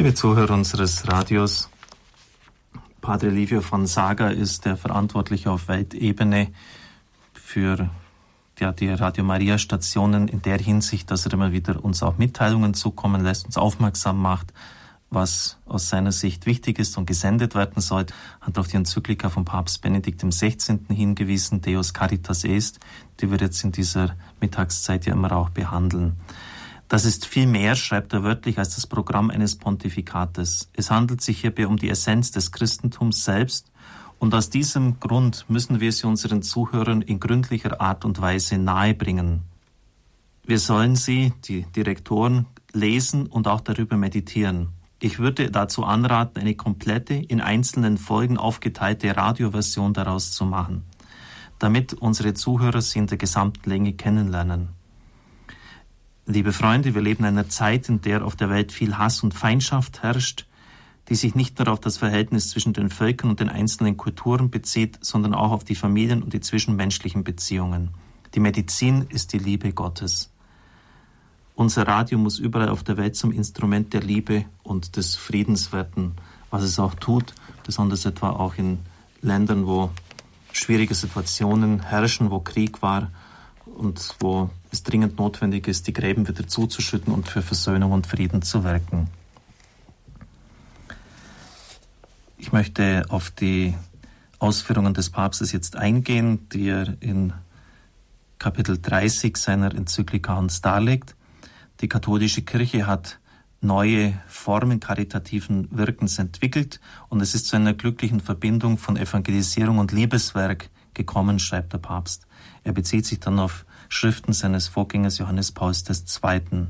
Liebe Zuhörer unseres Radios, Padre Livio von Saga ist der Verantwortliche auf Weltebene für ja, die Radio Maria Stationen in der Hinsicht, dass er immer wieder uns auch Mitteilungen zukommen lässt, uns aufmerksam macht, was aus seiner Sicht wichtig ist und gesendet werden soll, hat auf die Enzyklika von Papst Benedikt XVI. hingewiesen, Deus Caritas Est, die wir jetzt in dieser Mittagszeit ja immer auch behandeln. Das ist viel mehr, schreibt er wörtlich, als das Programm eines Pontifikates. Es handelt sich hierbei um die Essenz des Christentums selbst und aus diesem Grund müssen wir sie unseren Zuhörern in gründlicher Art und Weise nahebringen. Wir sollen sie, die Direktoren, lesen und auch darüber meditieren. Ich würde dazu anraten, eine komplette, in einzelnen Folgen aufgeteilte Radioversion daraus zu machen, damit unsere Zuhörer sie in der gesamten Länge kennenlernen. Liebe Freunde, wir leben in einer Zeit, in der auf der Welt viel Hass und Feindschaft herrscht, die sich nicht nur auf das Verhältnis zwischen den Völkern und den einzelnen Kulturen bezieht, sondern auch auf die Familien und die zwischenmenschlichen Beziehungen. Die Medizin ist die Liebe Gottes. Unser Radio muss überall auf der Welt zum Instrument der Liebe und des Friedens werden, was es auch tut, besonders etwa auch in Ländern, wo schwierige Situationen herrschen, wo Krieg war und wo es dringend notwendig ist, die Gräben wieder zuzuschütten und für Versöhnung und Frieden zu wirken. Ich möchte auf die Ausführungen des Papstes jetzt eingehen, die er in Kapitel 30 seiner Enzyklika uns darlegt. Die katholische Kirche hat neue Formen karitativen Wirkens entwickelt und es ist zu einer glücklichen Verbindung von Evangelisierung und Liebeswerk gekommen, schreibt der Papst. Er bezieht sich dann auf Schriften seines Vorgängers Johannes Pauls II.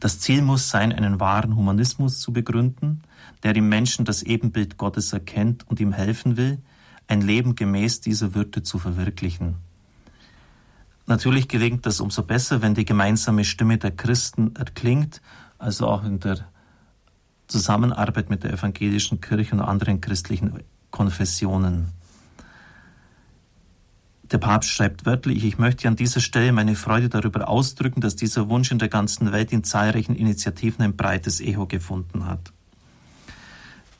Das Ziel muss sein, einen wahren Humanismus zu begründen, der im Menschen das Ebenbild Gottes erkennt und ihm helfen will, ein Leben gemäß dieser Würde zu verwirklichen. Natürlich gelingt das umso besser, wenn die gemeinsame Stimme der Christen erklingt, also auch in der Zusammenarbeit mit der evangelischen Kirche und anderen christlichen Konfessionen. Der Papst schreibt wörtlich, ich möchte an dieser Stelle meine Freude darüber ausdrücken, dass dieser Wunsch in der ganzen Welt in zahlreichen Initiativen ein breites Echo gefunden hat.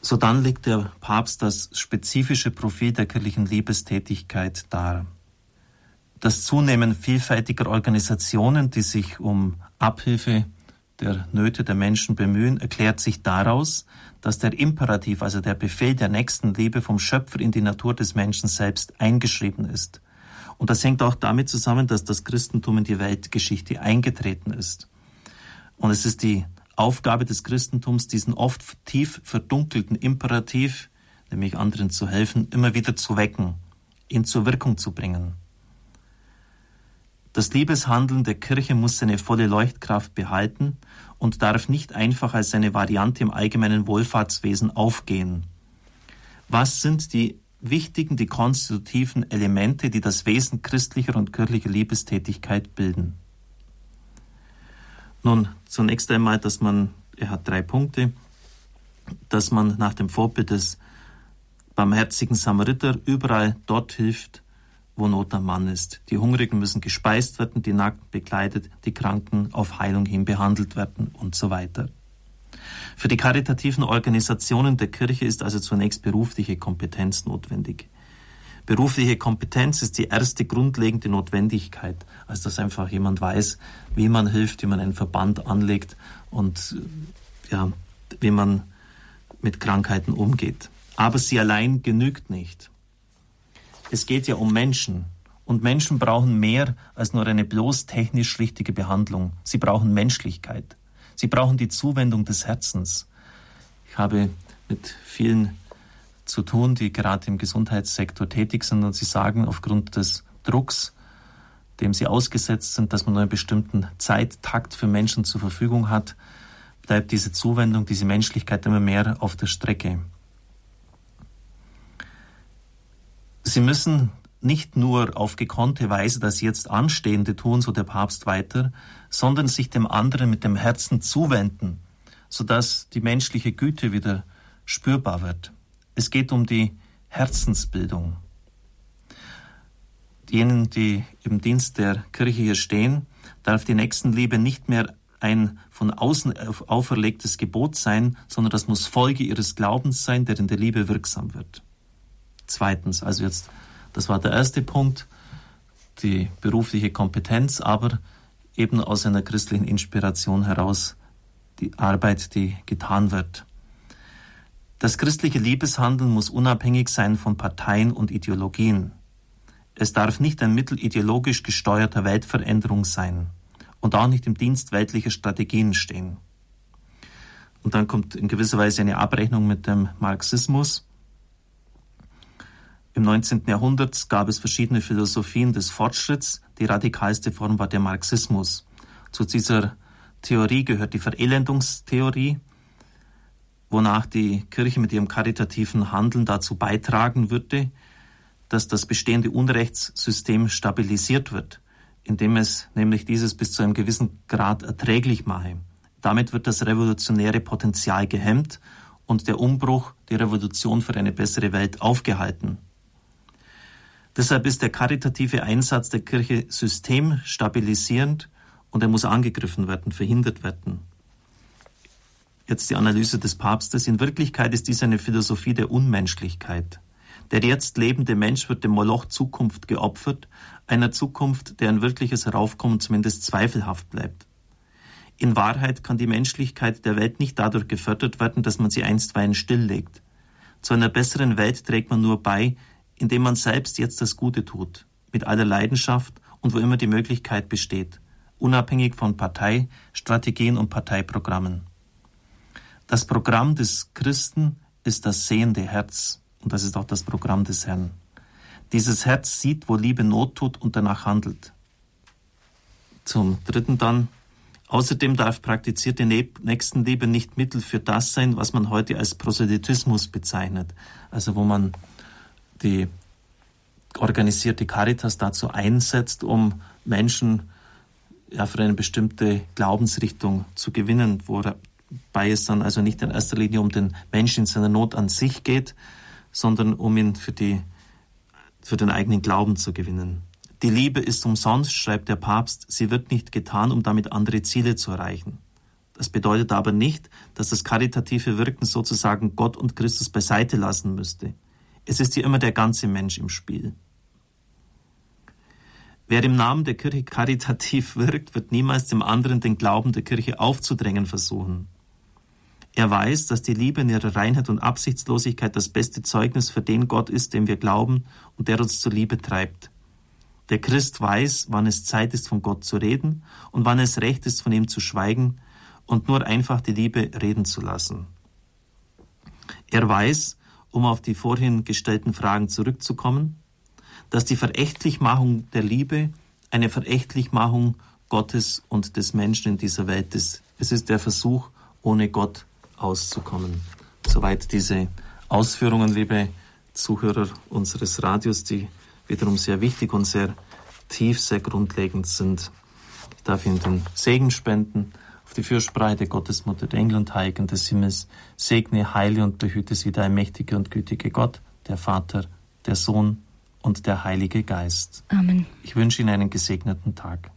Sodann legt der Papst das spezifische Profil der kirchlichen Liebestätigkeit dar. Das Zunehmen vielfältiger Organisationen, die sich um Abhilfe der Nöte der Menschen bemühen, erklärt sich daraus, dass der Imperativ, also der Befehl der Nächstenliebe vom Schöpfer in die Natur des Menschen selbst eingeschrieben ist und das hängt auch damit zusammen, dass das Christentum in die Weltgeschichte eingetreten ist. Und es ist die Aufgabe des Christentums, diesen oft tief verdunkelten Imperativ, nämlich anderen zu helfen, immer wieder zu wecken, ihn zur Wirkung zu bringen. Das Liebeshandeln der Kirche muss seine volle Leuchtkraft behalten und darf nicht einfach als eine Variante im allgemeinen Wohlfahrtswesen aufgehen. Was sind die wichtigen, die konstitutiven Elemente, die das Wesen christlicher und kirchlicher Liebestätigkeit bilden. Nun, zunächst einmal, dass man, er hat drei Punkte, dass man nach dem Vorbild des barmherzigen Samariter überall dort hilft, wo Not am Mann ist. Die Hungrigen müssen gespeist werden, die Nackten bekleidet, die Kranken auf Heilung hin behandelt werden und so weiter. Für die karitativen Organisationen der Kirche ist also zunächst berufliche Kompetenz notwendig. Berufliche Kompetenz ist die erste grundlegende Notwendigkeit, also dass einfach jemand weiß, wie man hilft, wie man einen Verband anlegt und ja, wie man mit Krankheiten umgeht. Aber sie allein genügt nicht. Es geht ja um Menschen. Und Menschen brauchen mehr als nur eine bloß technisch richtige Behandlung. Sie brauchen Menschlichkeit. Sie brauchen die Zuwendung des Herzens. Ich habe mit vielen zu tun, die gerade im Gesundheitssektor tätig sind und sie sagen, aufgrund des Drucks, dem sie ausgesetzt sind, dass man nur einen bestimmten Zeittakt für Menschen zur Verfügung hat, bleibt diese Zuwendung, diese Menschlichkeit immer mehr auf der Strecke. Sie müssen nicht nur auf gekonnte Weise das jetzt Anstehende tun, so der Papst weiter, sondern sich dem anderen mit dem Herzen zuwenden, sodass die menschliche Güte wieder spürbar wird. Es geht um die Herzensbildung. Jenen, die im Dienst der Kirche hier stehen, darf die Nächstenliebe nicht mehr ein von außen auferlegtes Gebot sein, sondern das muss Folge ihres Glaubens sein, der in der Liebe wirksam wird. Zweitens, also jetzt, das war der erste Punkt, die berufliche Kompetenz, aber eben aus einer christlichen Inspiration heraus die Arbeit, die getan wird. Das christliche Liebeshandeln muss unabhängig sein von Parteien und Ideologien. Es darf nicht ein Mittel ideologisch gesteuerter Weltveränderung sein und auch nicht im Dienst weltlicher Strategien stehen. Und dann kommt in gewisser Weise eine Abrechnung mit dem Marxismus. Im 19. Jahrhundert gab es verschiedene Philosophien des Fortschritts. Die radikalste Form war der Marxismus. Zu dieser Theorie gehört die Verelendungstheorie, wonach die Kirche mit ihrem karitativen Handeln dazu beitragen würde, dass das bestehende Unrechtssystem stabilisiert wird indem es nämlich dieses bis zu einem gewissen Grad erträglich mache. Damit wird das revolutionäre Potenzial gehemmt und der Umbruch, die Revolution für eine bessere Welt aufgehalten. Deshalb ist der karitative Einsatz der Kirche systemstabilisierend und er muss angegriffen werden, verhindert werden. Jetzt die Analyse des Papstes. In Wirklichkeit ist dies eine Philosophie der Unmenschlichkeit. Der jetzt lebende Mensch wird dem Moloch Zukunft geopfert, einer Zukunft, deren wirkliches Heraufkommen zumindest zweifelhaft bleibt. In Wahrheit kann die Menschlichkeit der Welt nicht dadurch gefördert werden, dass man sie einstweilen stilllegt. Zu einer besseren Welt trägt man nur bei, indem man selbst jetzt das Gute tut, mit aller Leidenschaft und wo immer die Möglichkeit besteht, unabhängig von Parteistrategien und Parteiprogrammen. Das Programm des Christen ist das sehende Herz, und das ist auch das Programm des Herrn. Dieses Herz sieht, wo Liebe Not tut und danach handelt. Zum dritten dann, außerdem darf praktizierte Nächstenliebe nicht Mittel für das sein, was man heute als Proselytismus bezeichnet. Also wo man die organisierte Caritas dazu einsetzt, um Menschen ja, für eine bestimmte Glaubensrichtung zu gewinnen, wobei es dann also nicht in erster Linie um den Menschen in seiner Not an sich geht, sondern um ihn für, die, für den eigenen Glauben zu gewinnen. Die Liebe ist umsonst, schreibt der Papst, sie wird nicht getan, um damit andere Ziele zu erreichen. Das bedeutet aber nicht, dass das karitative Wirken sozusagen Gott und Christus beiseite lassen müsste. Es ist hier immer der ganze Mensch im Spiel. Wer im Namen der Kirche karitativ wirkt, wird niemals dem anderen den Glauben der Kirche aufzudrängen versuchen. Er weiß, dass die Liebe in ihrer Reinheit und Absichtslosigkeit das beste Zeugnis für den Gott ist, dem wir glauben und der uns zur Liebe treibt. Der Christ weiß, wann es Zeit ist, von Gott zu reden und wann es recht ist, von ihm zu schweigen und nur einfach die Liebe reden zu lassen. Er weiß, um auf die vorhin gestellten Fragen zurückzukommen, dass die Verächtlichmachung der Liebe eine Verächtlichmachung Gottes und des Menschen in dieser Welt ist. Es ist der Versuch, ohne Gott auszukommen. Soweit diese Ausführungen, liebe Zuhörer unseres Radios, die wiederum sehr wichtig und sehr tief, sehr grundlegend sind. Ich darf Ihnen den Segen spenden auf die Fürsprache der Gottesmutter der Engel und Heiligen des Himmels. Segne, heile und behüte Sie der mächtige und gütige Gott, der Vater, der Sohn und der Heilige Geist. Amen. Ich wünsche Ihnen einen gesegneten Tag.